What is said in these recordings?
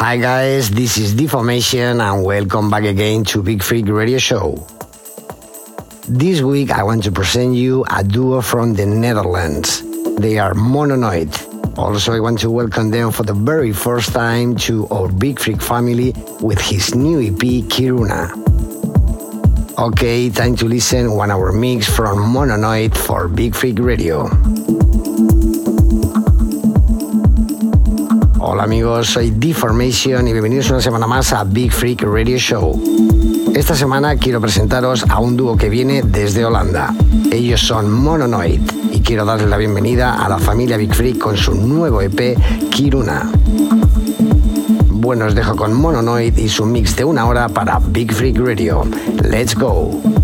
Hi guys, this is Deformation and welcome back again to Beat Freak Radio Show. This week I want to present you a duo from the Netherlands. They are Mononoid. Also, I want to welcome them for the very first time to our Beat Freak family with his new EP Kiruna. Okay, time to listen one hour mix from Mononoid for Beat Freak Radio. Hola amigos, soy Deformation y bienvenidos una semana más a Big Freak Radio Show. Esta semana quiero presentaros a un dúo que viene desde Holanda. Ellos son Mononoid y quiero darles la bienvenida a la familia Big Freak con su nuevo EP Kiruna. Bueno, os dejo con Mononoid y su mix de una hora para Big Freak Radio. Let's go.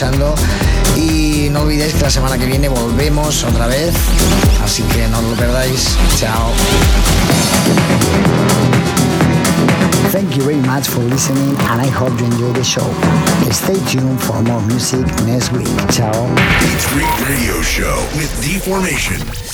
Escuchando. Y no olvidéis que la semana que viene volvemos otra vez. Así que no lo perdáis. Chao. Thank you very much for listening and I hope you enjoy the show. Stay tuned for more music next week. Ciao. Radio Show with Deformation.